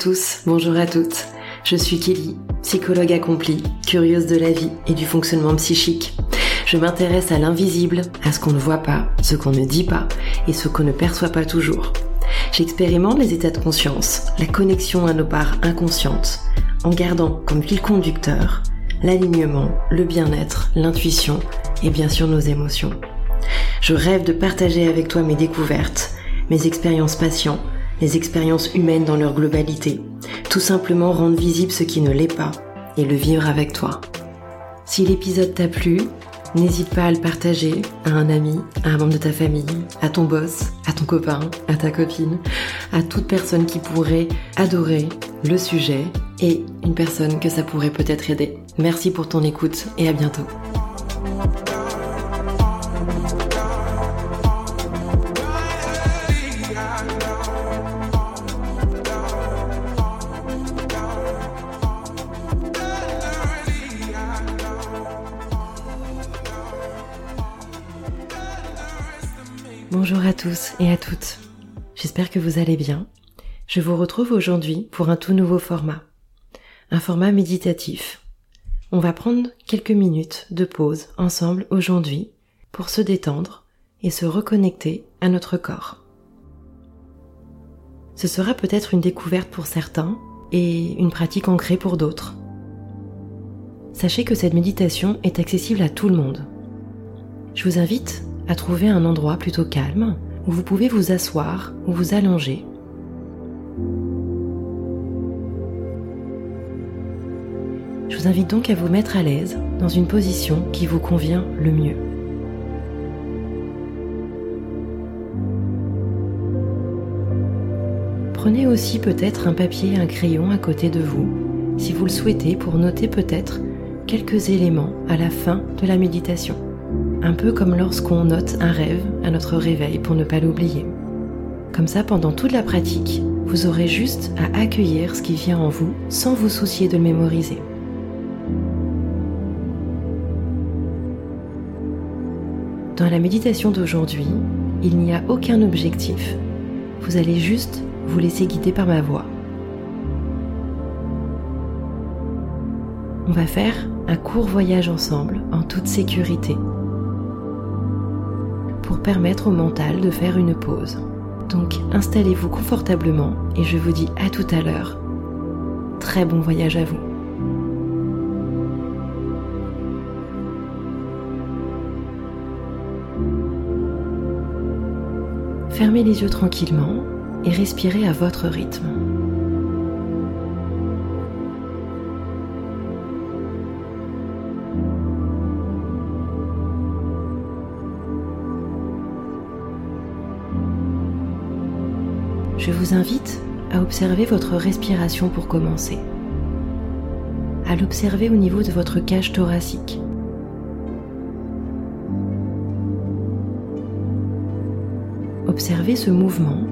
Tous, bonjour à toutes. Je suis Kelly, psychologue accomplie, curieuse de la vie et du fonctionnement psychique. Je m'intéresse à l'invisible, à ce qu'on ne voit pas, ce qu'on ne dit pas et ce qu'on ne perçoit pas toujours. J'expérimente les états de conscience, la connexion à nos parts inconscientes, en gardant comme fil conducteur l'alignement, le bien-être, l'intuition et bien sûr nos émotions. Je rêve de partager avec toi mes découvertes, mes expériences patients, les expériences humaines dans leur globalité, tout simplement rendre visible ce qui ne l'est pas et le vivre avec toi. Si l'épisode t'a plu, n'hésite pas à le partager à un ami, à un membre de ta famille, à ton boss, à ton copain, à ta copine, à toute personne qui pourrait adorer le sujet et une personne que ça pourrait peut-être aider. Merci pour ton écoute et à bientôt. Bonjour à tous et à toutes. J'espère que vous allez bien. Je vous retrouve aujourd'hui pour un tout nouveau format. Un format méditatif. On va prendre quelques minutes de pause ensemble aujourd'hui pour se détendre et se reconnecter à notre corps. Ce sera peut-être une découverte pour certains et une pratique ancrée pour d'autres. Sachez que cette méditation est accessible à tout le monde. Je vous invite à trouver un endroit plutôt calme où vous pouvez vous asseoir ou vous allonger. Je vous invite donc à vous mettre à l'aise dans une position qui vous convient le mieux. Prenez aussi peut-être un papier et un crayon à côté de vous, si vous le souhaitez, pour noter peut-être quelques éléments à la fin de la méditation un peu comme lorsqu'on note un rêve à notre réveil pour ne pas l'oublier. Comme ça, pendant toute la pratique, vous aurez juste à accueillir ce qui vient en vous sans vous soucier de le mémoriser. Dans la méditation d'aujourd'hui, il n'y a aucun objectif. Vous allez juste vous laisser guider par ma voix. On va faire un court voyage ensemble en toute sécurité permettre au mental de faire une pause. Donc installez-vous confortablement et je vous dis à tout à l'heure. Très bon voyage à vous. Fermez les yeux tranquillement et respirez à votre rythme. Je vous invite à observer votre respiration pour commencer. À l'observer au niveau de votre cage thoracique. Observez ce mouvement,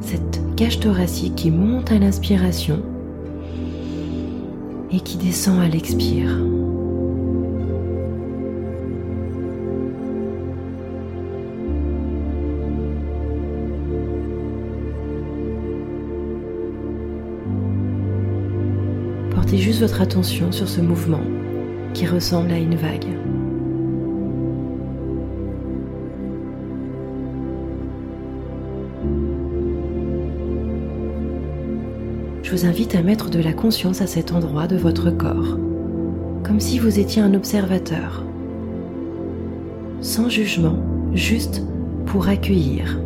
cette cage thoracique qui monte à l'inspiration et qui descend à l'expire. Juste votre attention sur ce mouvement qui ressemble à une vague. Je vous invite à mettre de la conscience à cet endroit de votre corps, comme si vous étiez un observateur, sans jugement, juste pour accueillir.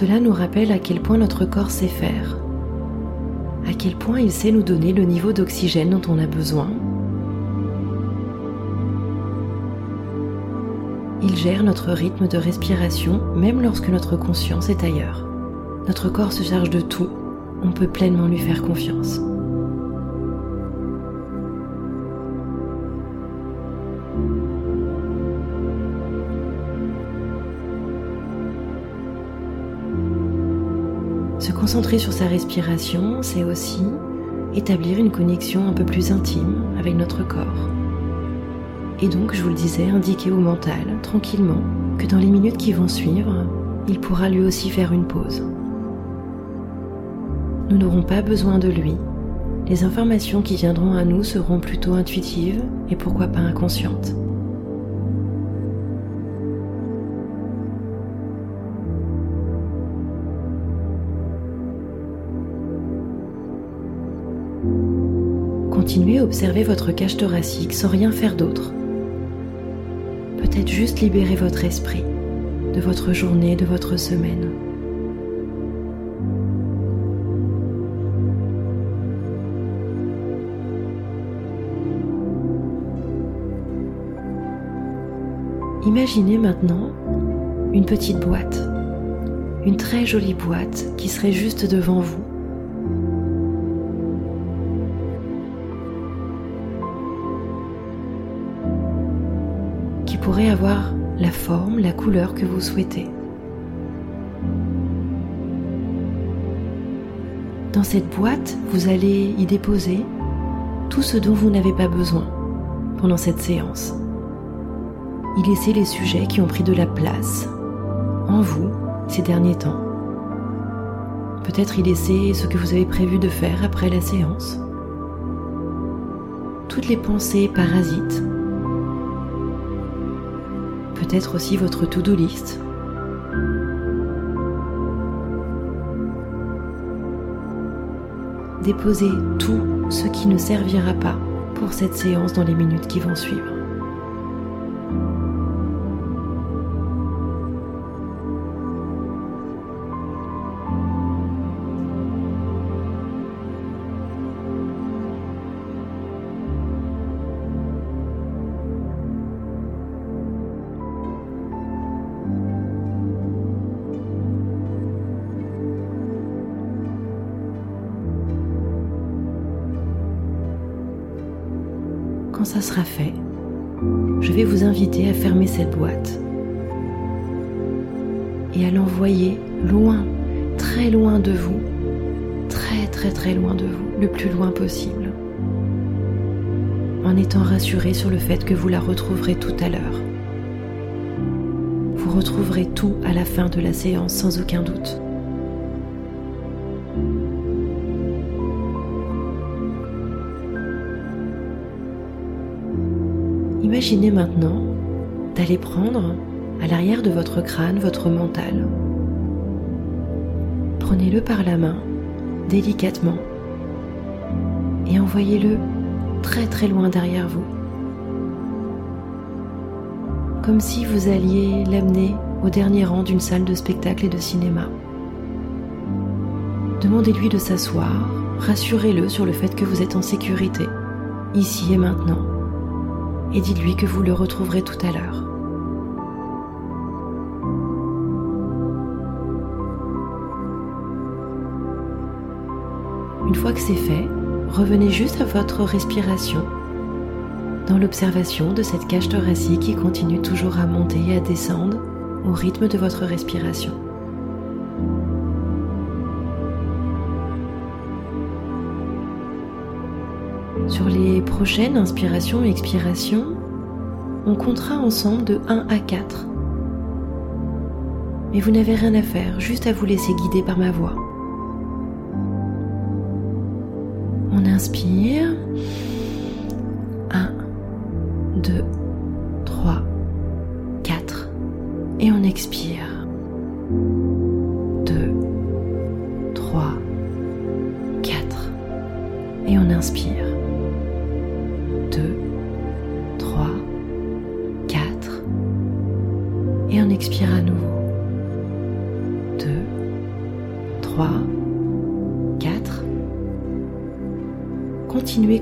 Cela nous rappelle à quel point notre corps sait faire, à quel point il sait nous donner le niveau d'oxygène dont on a besoin. Il gère notre rythme de respiration même lorsque notre conscience est ailleurs. Notre corps se charge de tout, on peut pleinement lui faire confiance. Concentrer sur sa respiration, c'est aussi établir une connexion un peu plus intime avec notre corps. Et donc, je vous le disais, indiquez au mental, tranquillement, que dans les minutes qui vont suivre, il pourra lui aussi faire une pause. Nous n'aurons pas besoin de lui. Les informations qui viendront à nous seront plutôt intuitives et pourquoi pas inconscientes. Continuez à observer votre cage thoracique sans rien faire d'autre. Peut-être juste libérer votre esprit de votre journée, de votre semaine. Imaginez maintenant une petite boîte, une très jolie boîte qui serait juste devant vous. Pourrait avoir la forme, la couleur que vous souhaitez. Dans cette boîte, vous allez y déposer tout ce dont vous n'avez pas besoin pendant cette séance y laisser les sujets qui ont pris de la place en vous ces derniers temps. Peut-être y laisser ce que vous avez prévu de faire après la séance. Toutes les pensées parasites. Peut-être aussi votre to-do list. Déposez tout ce qui ne servira pas pour cette séance dans les minutes qui vont suivre. Quand ça sera fait, je vais vous inviter à fermer cette boîte et à l'envoyer loin, très loin de vous, très très très loin de vous, le plus loin possible, en étant rassuré sur le fait que vous la retrouverez tout à l'heure. Vous retrouverez tout à la fin de la séance sans aucun doute. Imaginez maintenant d'aller prendre à l'arrière de votre crâne votre mental. Prenez-le par la main, délicatement, et envoyez-le très très loin derrière vous. Comme si vous alliez l'amener au dernier rang d'une salle de spectacle et de cinéma. Demandez-lui de s'asseoir, rassurez-le sur le fait que vous êtes en sécurité, ici et maintenant et dites-lui que vous le retrouverez tout à l'heure. Une fois que c'est fait, revenez juste à votre respiration, dans l'observation de cette cage thoracique qui continue toujours à monter et à descendre au rythme de votre respiration. Sur les prochaines inspirations et expirations, on comptera ensemble de 1 à 4. Mais vous n'avez rien à faire, juste à vous laisser guider par ma voix. On inspire.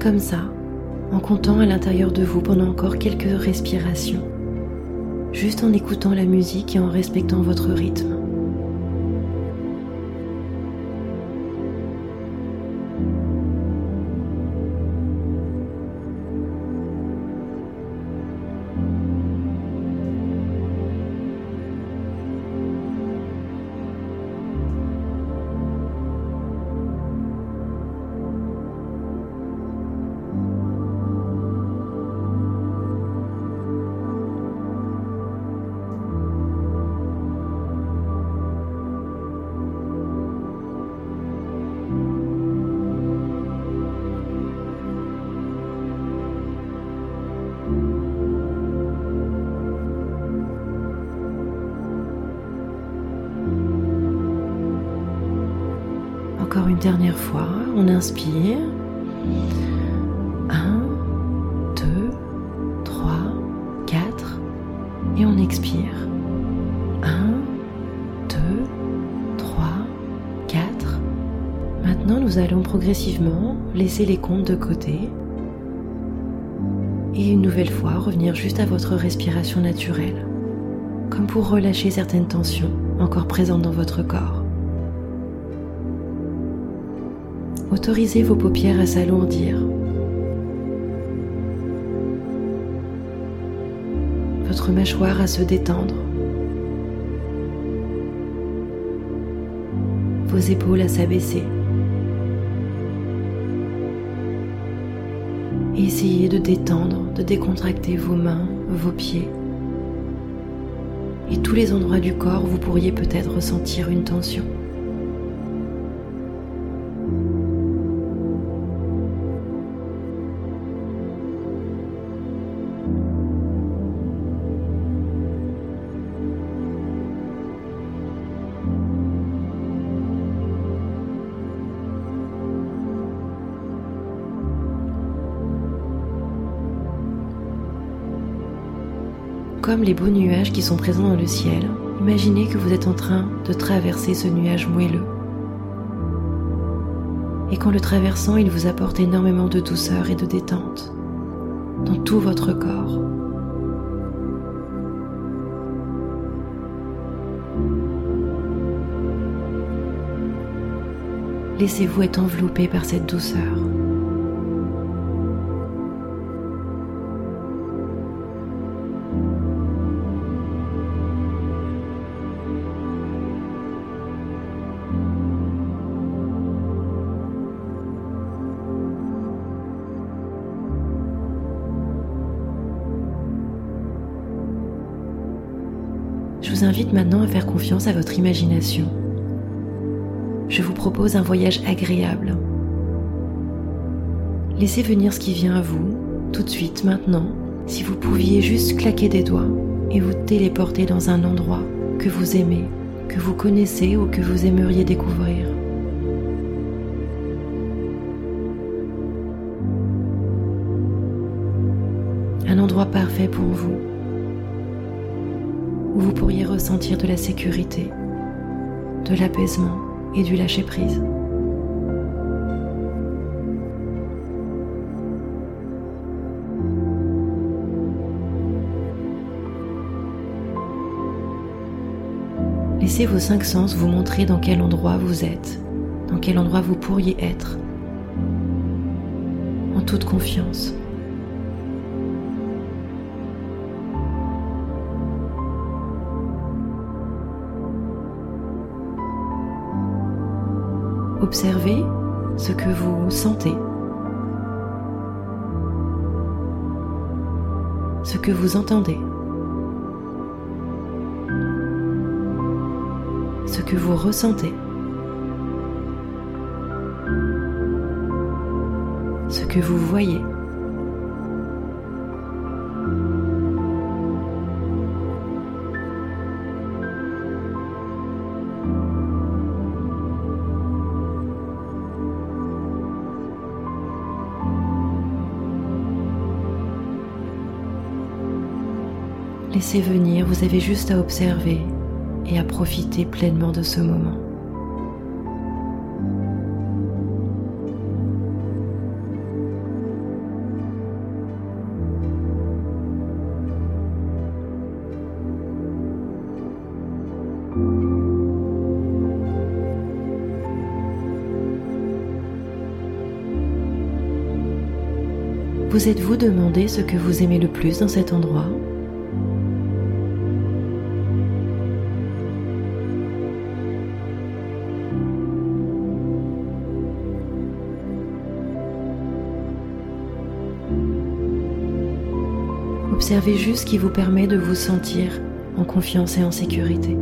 Comme ça, en comptant à l'intérieur de vous pendant encore quelques respirations, juste en écoutant la musique et en respectant votre rythme. Dernière fois, on inspire. 1, 2, 3, 4 et on expire. 1, 2, 3, 4. Maintenant, nous allons progressivement laisser les comptes de côté et une nouvelle fois revenir juste à votre respiration naturelle, comme pour relâcher certaines tensions encore présentes dans votre corps. Autorisez vos paupières à s'alourdir. Votre mâchoire à se détendre. Vos épaules à s'abaisser. essayez de détendre, de décontracter vos mains, vos pieds et tous les endroits du corps où vous pourriez peut-être ressentir une tension. Qui sont présents dans le ciel, imaginez que vous êtes en train de traverser ce nuage moelleux. Et qu'en le traversant, il vous apporte énormément de douceur et de détente dans tout votre corps. Laissez-vous être enveloppé par cette douceur. Vous invite maintenant à faire confiance à votre imagination. Je vous propose un voyage agréable. Laissez venir ce qui vient à vous, tout de suite, maintenant, si vous pouviez juste claquer des doigts et vous téléporter dans un endroit que vous aimez, que vous connaissez ou que vous aimeriez découvrir. Un endroit parfait pour vous vous pourriez ressentir de la sécurité, de l'apaisement et du lâcher-prise. Laissez vos cinq sens vous montrer dans quel endroit vous êtes, dans quel endroit vous pourriez être, en toute confiance. Observez ce que vous sentez, ce que vous entendez, ce que vous ressentez, ce que vous voyez. Laissez venir, vous avez juste à observer et à profiter pleinement de ce moment. Vous êtes-vous demandé ce que vous aimez le plus dans cet endroit? Observez juste ce qui vous permet de vous sentir en confiance et en sécurité.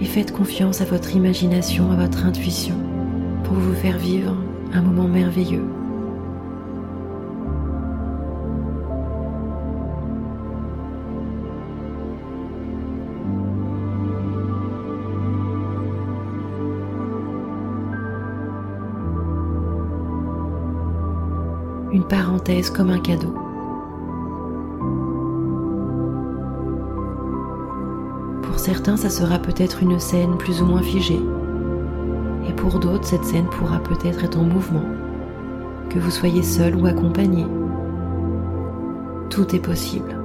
Et faites confiance à votre imagination, à votre intuition pour vous faire vivre un moment merveilleux. Parenthèse comme un cadeau. Pour certains, ça sera peut-être une scène plus ou moins figée. Et pour d'autres, cette scène pourra peut-être être en mouvement, que vous soyez seul ou accompagné. Tout est possible.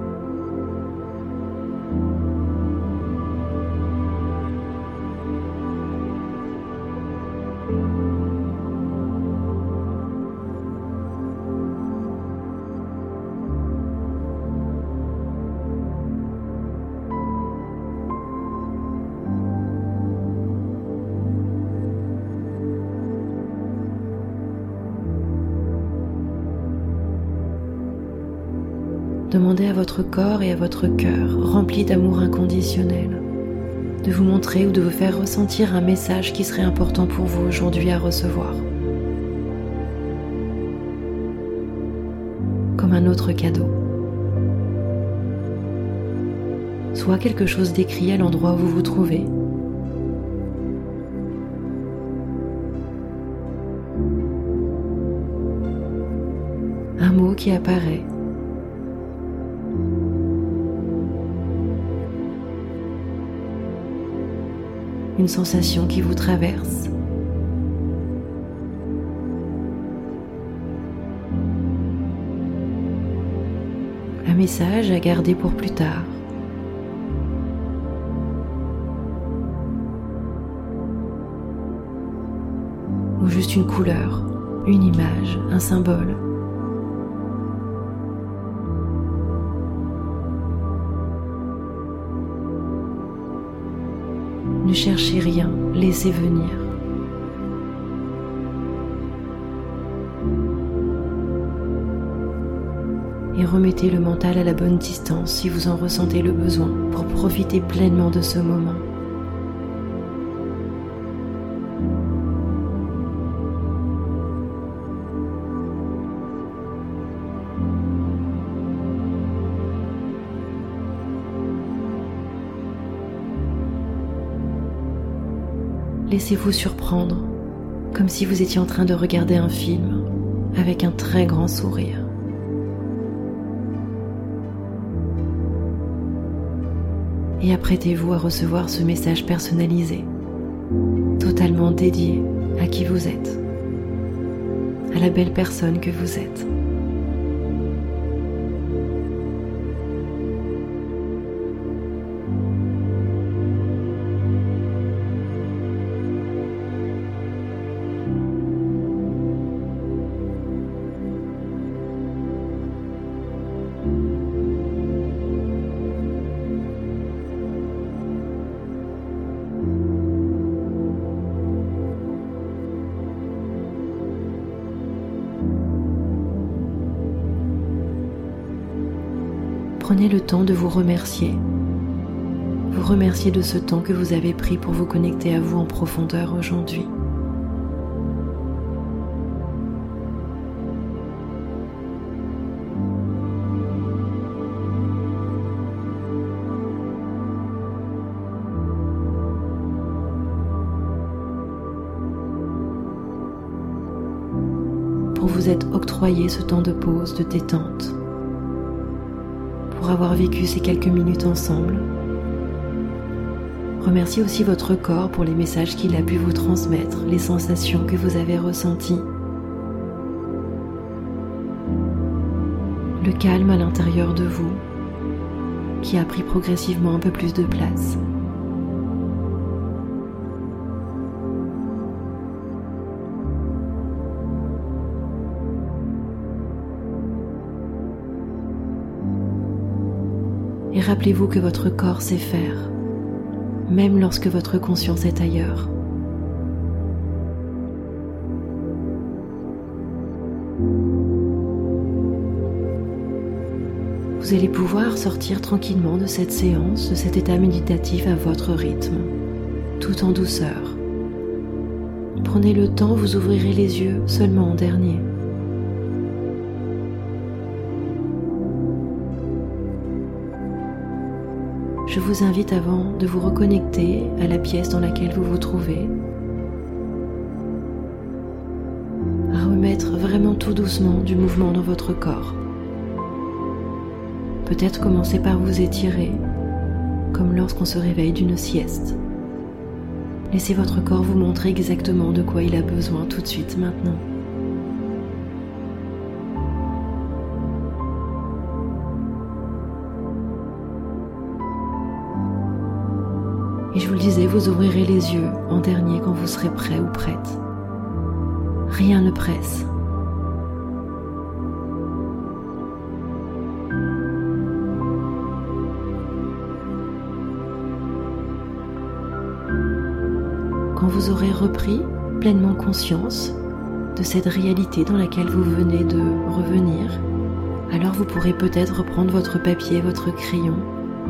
Demandez à votre corps et à votre cœur, rempli d'amour inconditionnel, de vous montrer ou de vous faire ressentir un message qui serait important pour vous aujourd'hui à recevoir. Comme un autre cadeau. Soit quelque chose d'écrit à l'endroit où vous vous trouvez. Un mot qui apparaît une sensation qui vous traverse. Un message à garder pour plus tard. Ou juste une couleur, une image, un symbole. Ne cherchez rien, laissez venir. Et remettez le mental à la bonne distance si vous en ressentez le besoin pour profiter pleinement de ce moment. Laissez-vous surprendre, comme si vous étiez en train de regarder un film avec un très grand sourire. Et apprêtez-vous à recevoir ce message personnalisé, totalement dédié à qui vous êtes, à la belle personne que vous êtes. Prenez le temps de vous remercier. Vous remercier de ce temps que vous avez pris pour vous connecter à vous en profondeur aujourd'hui. Pour vous être octroyé ce temps de pause, de détente pour avoir vécu ces quelques minutes ensemble. Remerciez aussi votre corps pour les messages qu'il a pu vous transmettre, les sensations que vous avez ressenties. Le calme à l'intérieur de vous qui a pris progressivement un peu plus de place. Rappelez-vous que votre corps sait faire, même lorsque votre conscience est ailleurs. Vous allez pouvoir sortir tranquillement de cette séance, de cet état méditatif à votre rythme, tout en douceur. Prenez le temps, vous ouvrirez les yeux seulement en dernier. Je vous invite avant de vous reconnecter à la pièce dans laquelle vous vous trouvez, à remettre vraiment tout doucement du mouvement dans votre corps. Peut-être commencer par vous étirer, comme lorsqu'on se réveille d'une sieste. Laissez votre corps vous montrer exactement de quoi il a besoin tout de suite maintenant. Et je vous le disais, vous ouvrirez les yeux en dernier quand vous serez prêt ou prête. Rien ne presse. Quand vous aurez repris pleinement conscience de cette réalité dans laquelle vous venez de revenir, alors vous pourrez peut-être reprendre votre papier, votre crayon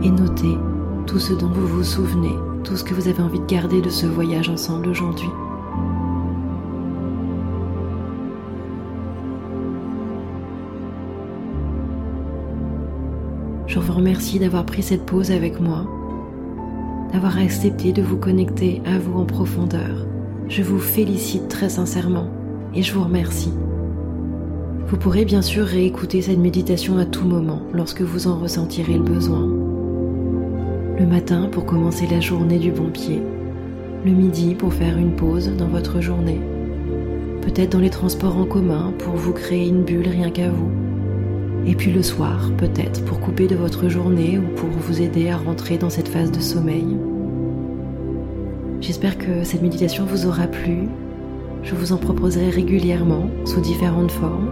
et noter tout ce dont vous vous souvenez tout ce que vous avez envie de garder de ce voyage ensemble aujourd'hui. Je vous remercie d'avoir pris cette pause avec moi, d'avoir accepté de vous connecter à vous en profondeur. Je vous félicite très sincèrement et je vous remercie. Vous pourrez bien sûr réécouter cette méditation à tout moment lorsque vous en ressentirez le besoin le matin pour commencer la journée du bon pied, le midi pour faire une pause dans votre journée, peut-être dans les transports en commun pour vous créer une bulle rien qu'à vous, et puis le soir peut-être pour couper de votre journée ou pour vous aider à rentrer dans cette phase de sommeil. J'espère que cette méditation vous aura plu. Je vous en proposerai régulièrement sous différentes formes.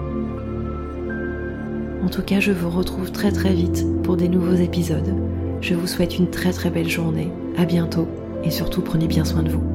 En tout cas, je vous retrouve très très vite pour des nouveaux épisodes. Je vous souhaite une très très belle journée. À bientôt et surtout prenez bien soin de vous.